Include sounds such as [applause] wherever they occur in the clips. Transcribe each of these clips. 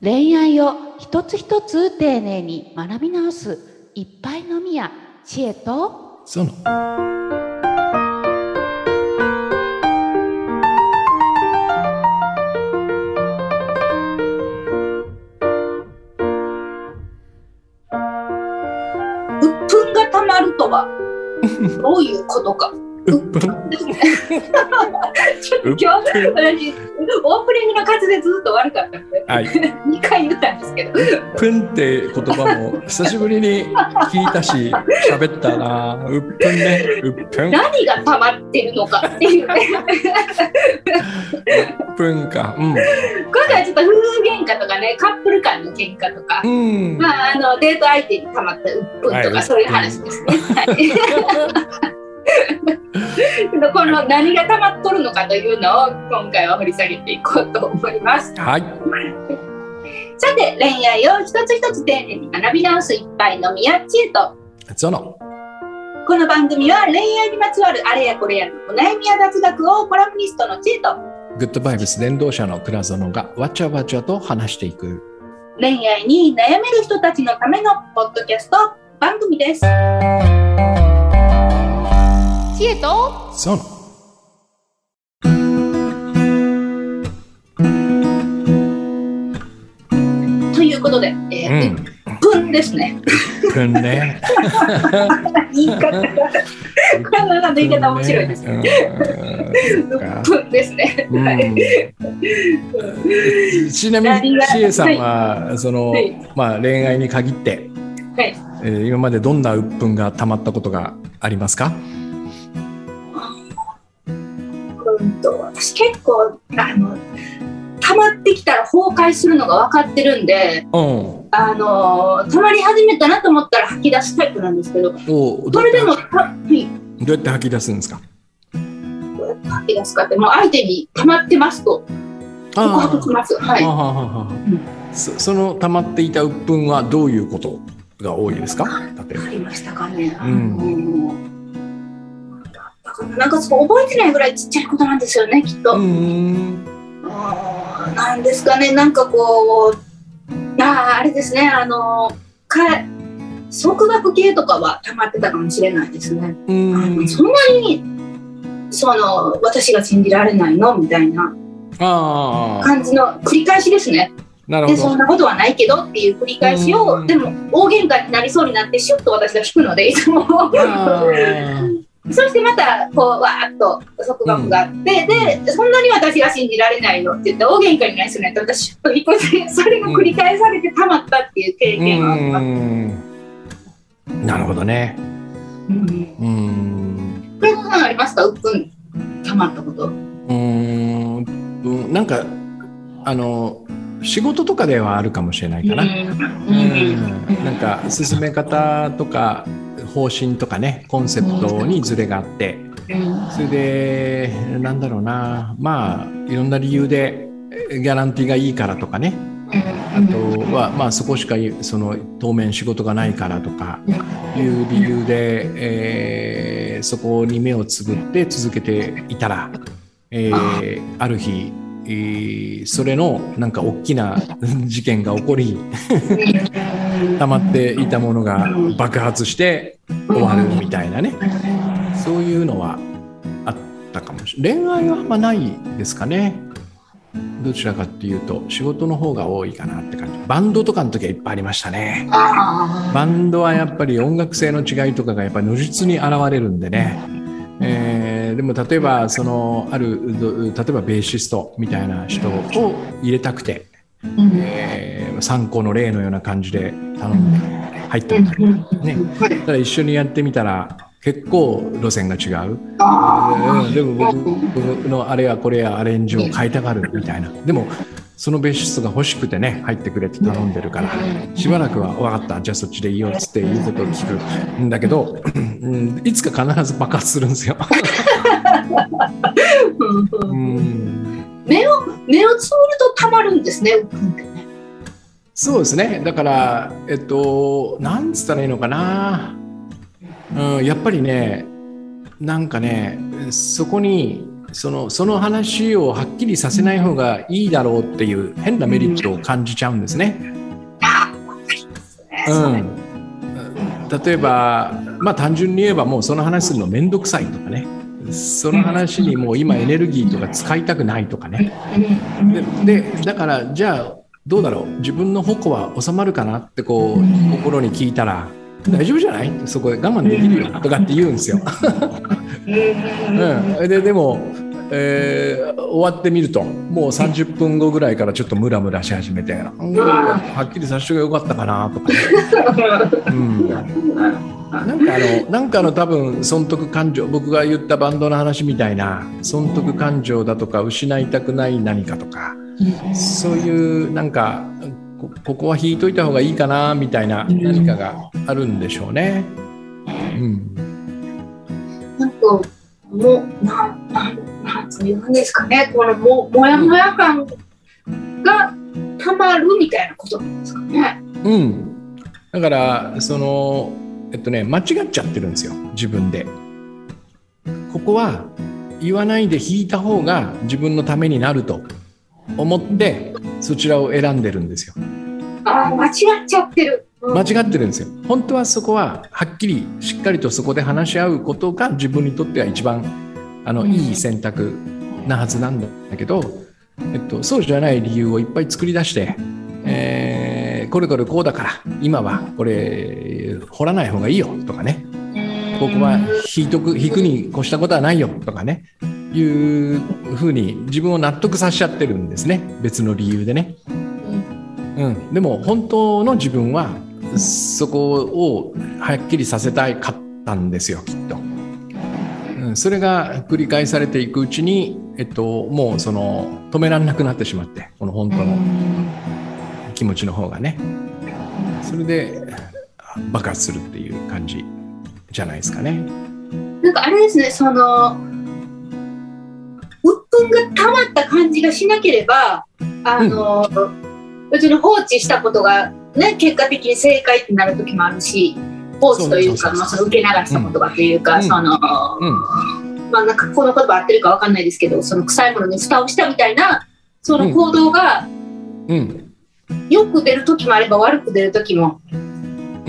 恋愛を一つ一つ丁寧に学び直すいっぱいのみや知恵とその鬱憤がたまるとはどういうことか。うっぷんちょっと今日私オープニングの滑舌ずっと悪かったので、はい。2回言ったんですけど、ぷんって言葉も久しぶりに聞いたし喋ったな。うっぷんね。うっぷんう何がたまってるのかっていう。ね、っぷんか。うん。今回はちょっと夫婦喧嘩とかね、カップル間の喧嘩とか、うん。まあ、あのデート相手にたまった鬱憤とはいか、そういう話ですね。はい [laughs] この何がたまっとるのかというのを今回は掘り下げていこうと思います。はい。さて恋愛を一つ一つ丁寧に学び直すいっぱいの宮知恵と。この番組は恋愛にまつわるあれやこれやのお悩みや雑学をコラムニストの知恵と。グッドバイブス伝道者の倉園がわちゃわちゃと話していく。恋愛に悩める人たちのためのポッドキャスト番組です。知恵とそのということで、えーうん。鬱憤ですね。ぷんね。言い方が、これの言い方面白いですね。うん。鬱憤ですね。ちなみに何がしえさんはその、はい。まあ、恋愛に限って、はい。えー今までどんな鬱憤がたまったことがありますか？私結構あの溜まってきたら崩壊するのが分かってるんでうん。あの溜まり始めたなと思ったら吐き出すタイプなんですけどおどれでもたはい。どうやって吐き出すんですか？どうやって吐き出すかってもう相手に溜まってますと告白します。はい。あはははそその溜まっていた鬱憤はどういうことが多いですか？ありましたかね、うんなんかそう覚えてないぐらいちっちゃいことなんですよねきっと、うーん。なんですかね、なんかこう、あーあれですね、あのか束縛系とかは溜まってたかもしれないですね。うーんそんなにその私が信じられないの？みたいな。感じの繰り返しですね。で、そんなことはないけど？っていう繰り返しうを、ん。でも大喧嘩になりそうになって、シュッと私が聞くので、いつも。そしてまたこうわーっと束縛があって、でそんなに私が信じられないのって言って大喧嘩になりそうになって私引っ越してそれが繰り返されてたまったっていう経う験があります。ーん。なるほどね。うん。うーんこれはありますかうっくん。たまったこと。うーんうんなんかあの仕事とかではあるかもしれないかな。うん。うん。なんか進め方とか方針とかねコンセプトにズレがあって。それでなんだろうな。まあいろんな理由でギャランティーがいいからとかね。あとはまあそこしかその当面仕事がないからとかいう理由で、えーそこに目をつぶって続けていたら、えーある日、えーそれのなんか大きな事件が起こり [laughs] 溜まっていたものが爆発して終わるみたいなね。そういうのはあったかもしれない。恋愛はあんまないですかね。どちらかっていうと仕事の方が多いかなって感じ。バンドとかの時はいっぱいありましたね。あバンドはやっぱり音楽性の違いとかがやっぱり如実に現れるんでね、えーでも例えばそのあるど例えばベーシストみたいな人を入れたくて、えー参考の例のような感じで頼ん。で入ったん。だね。ただ一緒にやってみたら結構路線が違う、うん。でも僕僕のあれやこれやアレンジを変えたがるみたいな。でもそのベーシストが欲しくてね入ってくれって頼んでるからしばらくは分かった。じゃあそっちでいいよっつって言うことを聞くんだけど、うん、いつか必ず爆発するんですよ。うん目を目をつぶるとたまるんですね。そうですね。だから、えっと、なんつったらいいのかな。うん、やっぱりね、なんかね、そこにそのその話をはっきりさせない方がいいだろうっていう変なメリットを感じちゃうんですね。うん、例えば、まあ、単純に言えばもうその話するの面倒くさいとかねその話にもう今エネルギーとか使いたくないとかね。ででだからじゃあどうだろう。自分の矛は収まるかなってこう心に聞いたら大丈夫じゃない？そこで我慢できるよとかって言うんですよ。うん、ででも、えー、終わってみると。もう30分後ぐらいからちょっとムラムラし始めて、うん、はっきりさせてよかったかなとか、ね、うん、なんかあのなんかの多分損得感情僕が言ったバンドの話みたいな損得感情だとか失いたくない何かとか、そういうなんかここは引いといた方がいいかなみたいな何かがあるんでしょうね。うん、なんかもなななんつうんですかねこのももやもや感がたまるみたいなことなんですかね。うん、だからそのえっとね間違っちゃってるんですよ自分で。ここは言わないで引いた方が自分のためになると思ってそちらを選んでるんですよ。あ間違っちゃってる。間違ってるんですよ。本当はそこははっきりしっかりとそこで話し合うことが自分にとっては一番あの、いい選択なはずなんだけど、えっと、そうじゃない理由をいっぱい作り出して、えー、これこれこうだから今はこれ掘らない方がいいよとかね。ここは引いとく引くに越したことはないよとかね。いうふうに自分を納得させちゃってるんですね。別の理由でね。うん、でも本当の自分はそこをはっきりさせたいかったんですよきっと。うん、それが繰り返されていくうちに、えっと、もうその止められなくなってしまってこの本当の気持ちの方がねそれで爆発するっていう感じじゃないですかね。なんかあれですねその鬱憤が溜まった感じがしなければあの、うん、別に放置したことが、ね、結果的に正解ってなる時もあるし放置というかまあ、その受け流したことがというか、うん、その、うん、まあなんかこの言葉合ってるか分かんないですけどその臭いものに蓋をしたみたいなその行動が、うん、よく出る時もあれば悪く出る時も。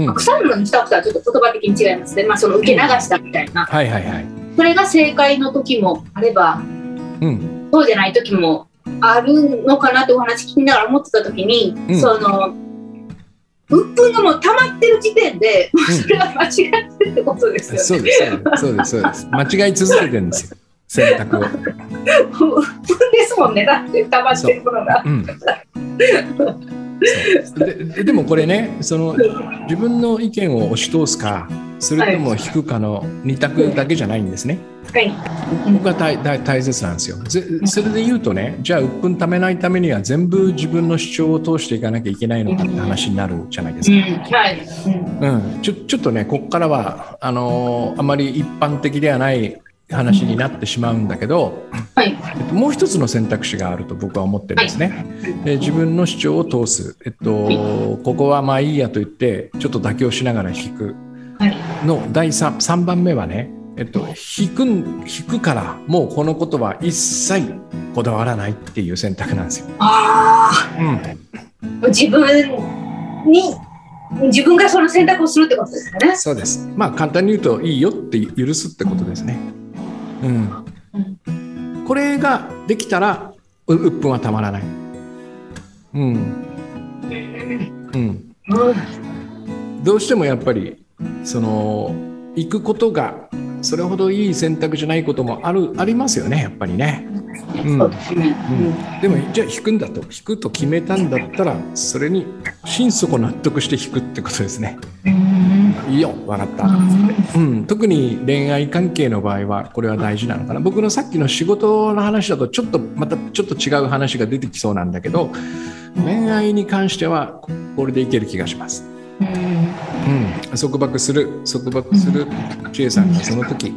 まあ、臭いものに蓋をしたらちょっと言葉的に違いますね、まあ、その受け流したみたいな、はいはいはい、それが正解の時もあれば、うん、そうじゃない時もあるのかなってお話聞きながら思ってた時に、うん、その鬱憤がもう溜まってる時点で、うん、それは間違ってるってことですよね。そうですそうですそうです間違い続けてるんですよ選択を。[laughs] 鬱憤ですもんねだって溜まってるものが。ででもこれねその自分の意見を押し通すかそれとも引くかの2択だけじゃないんですね。はい、僕は大大切なんですよ。それで言うとねじゃあ鬱憤ためないためには全部自分の主張を通していかなきゃいけないのかって話になるじゃないですか。うん、ちょちょっとねここからはあのー、あまり一般的ではない話になってしまうんだけど、はい、えっと、もう一つの選択肢があると僕は思ってるんですね。はい、自分の主張を通す、えっと、ここはまあいいやと言ってちょっと妥協しながら引くの第 3, 3番目はね、えっと、引く引くからもうこのことは一切こだわらないっていう選択なんですよ。あうん、自分に自分がその選択をするってことですね。そうです。まあ簡単に言うといいよって許すってことですね。うん、これができたらう鬱憤はたまらない。うん。うん。どうしてもやっぱりその行くことがそれほどいい選択じゃないこともあるありますよねやっぱりね。うん、うん、でもじゃあ引くんだと。引くと決めたんだったらそれに心底納得して引くってことですね。いいよ。分かった、うん、特に恋愛関係の場合はこれは大事なのかな。僕のさっきの仕事の話だとちょっとまたちょっと違う話が出てきそうなんだけど恋愛に関してはこれでいける気がします。うん、束縛する。束縛する。千恵さんがその時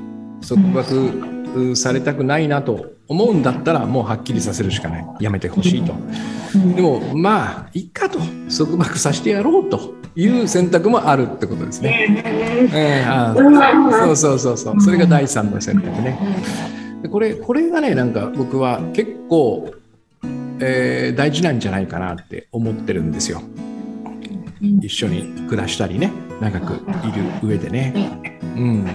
束縛されたくないなと思うんだったらもうはっきりさせるしかない。やめてほしいと。でもまあいいかと。束縛させてやろうと。いう選択もあるってことですね、えー、あそうそうそうそう。それが第3の選択ね。でこれこれがねなんか僕は結構、えー大事なんじゃないかなって思ってるんですよ。一緒に暮らしたりね。長くいる上でね。うん、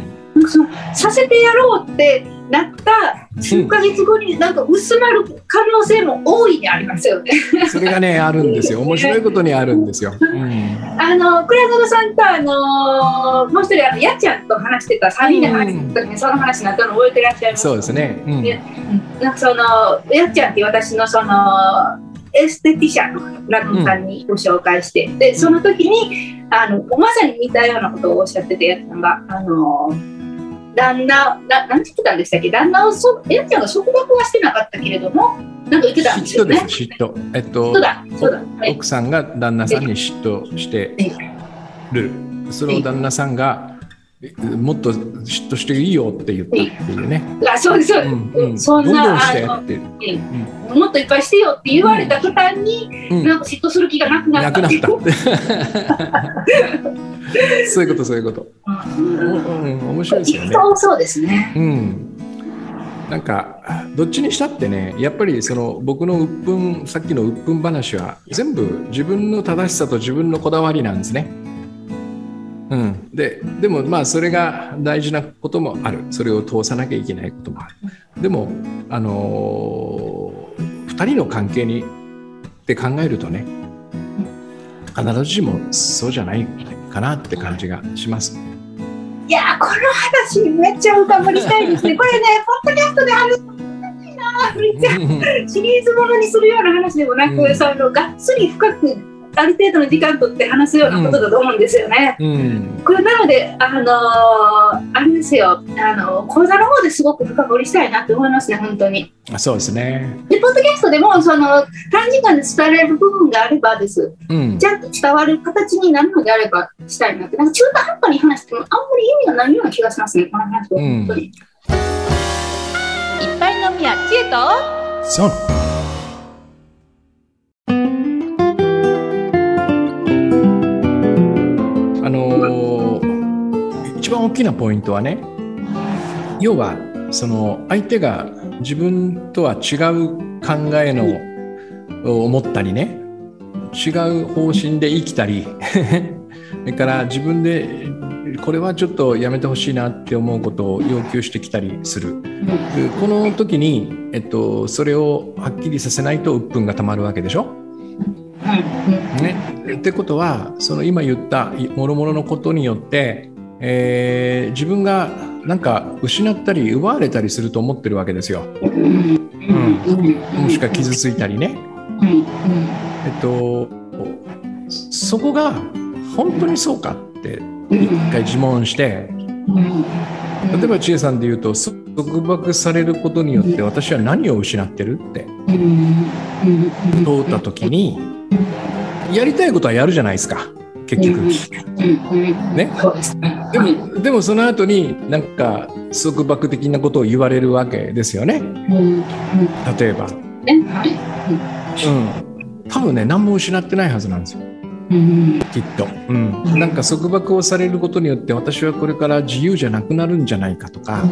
させてやろうってなった数ヶ月後になんか薄まる可能性も大いにありますよね。それがねあるんですよ。面白いことにあるんですよ。[laughs] うん。あの倉園さんとあのもう一人あのやっちゃんと話してた3人で話してた時にその話になったの覚えてらっしゃいますそうですね。うん。ねなんかそのやっちゃんって私のそのエステティシャンの落語さんにご紹介して、でその時にあのまさに似たようなことをおっしゃっててやっちゃんがあの旦那ななんて言ってたんでしたっけ？旦那をそやっちゃんが束縛はしてなかったけれどもなんか言ってたんですよね嫉妬です。嫉妬。えっとそうだそうだ、はい、奥さんが旦那さんに嫉妬してる。それを旦那さんがもっと嫉妬していいよって言ったっていうね。あそうですそうです、うんうん、そんな。もっといっぱいしてよって言われた途端に、うんなんか嫉妬する気がなくなったなくなった。[laughs] そういうことそういうこと。うんうん、面白いですよね。そうそうですね。うん。なんかどっちにしたってねやっぱりその僕の鬱憤さっきの鬱憤話は全部自分の正しさと自分のこだわりなんですね。うん、ででもまあそれが大事なこともある。それを通さなきゃいけないこともある。でもあのー、2人の関係にって考えるとね必ずしもそうじゃないかなって感じがします。いやーこの話めっちゃ深掘りしたいですね。[laughs] これねポッドキャストで話すめっちゃ [laughs] シリーズものにするような話でもなく、うん。そのがっつり深くある程度の時間とって話すようなことだと思うんですよね。うんこれなのであのーあれですよあの講座の方ですごく深掘りしたいなって思いますね本当に。あそうですね。でポッドキャストでもその短時間で伝えられる部分があればですうんちゃんと伝わる形になるのであればしたいなって、なんか中途半端に話してもあんまり意味がないような気がしますね、この話本当に。いっぱい飲みや知恵とそう大きなポイントはね要はその相手が自分とは違う考えのを思ったりね違う方針で生きたり [laughs] それから自分でこれはちょっとやめてほしいなって思うことを要求してきたりする。でこの時に、えっと、それをはっきりさせないと鬱憤がたまるわけでしょ？うんね、ってことはその今言ったもろもろのことによって、えー自分がなんか失ったり奪われたりすると思ってるわけですよ。うんうんもしくは傷ついたりね。えっと、そこが本当にそうかって一回自問して例えば千恵さんで言うと束縛されることによって私は何を失ってるって問った時にやりたいことはやるじゃないですか結局。ねでもでもその後になんか束縛的なことを言われるわけですよね。うん。例えば。うん、多分ね何も失ってないはずなんですよ。うん。きっと、うん、なんか束縛をされることによって私はこれから自由じゃなくなるんじゃないかとか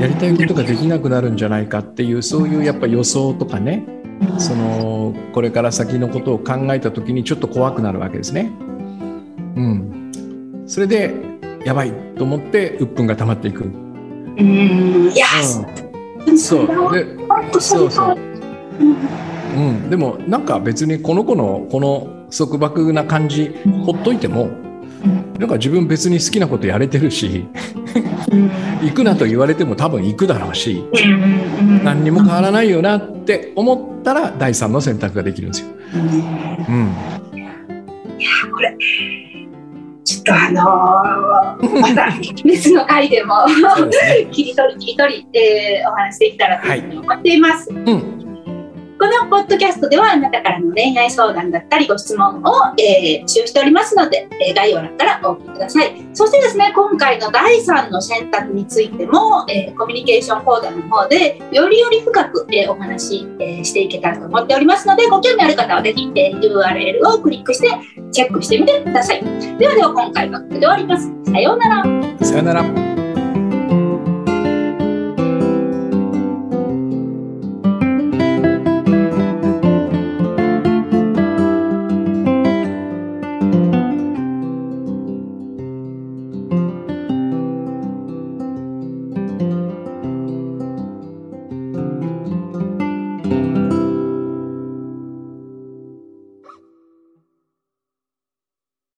やりたいことができなくなるんじゃないかっていうそういうやっぱ予想とかねそのこれから先のことを考えた時にちょっと怖くなるわけですね。うん、それでやばいと思って鬱憤が溜まっていく。うん、そうでそそう。うそうそう。うん、でもなんか別にこの子のこの束縛な感じほっといてもなんか自分別に好きなことやれてるし行くなと言われても多分行くだろうし何にも変わらないよなって思ったら第三の選択ができるんですよ。うん、これちょっとあのーまた別の回でも。[laughs] 切り取り切り取り、えーお話できたらというふうに思っています。うん、このポッドキャストではあなたからの恋愛相談だったりご質問を、えー募集しておりますので、えー概要欄からお送りください。そしてですね、今回の第3の選択についても、えーコミュニケーション講座の方でよりより深く、えーお話、えーしていけたらと思っておりますので、ご興味ある方はぜひ、えー URL をクリックしてチェックしてみてください。ではでは今回はこれで終わります。さようなら。さようなら。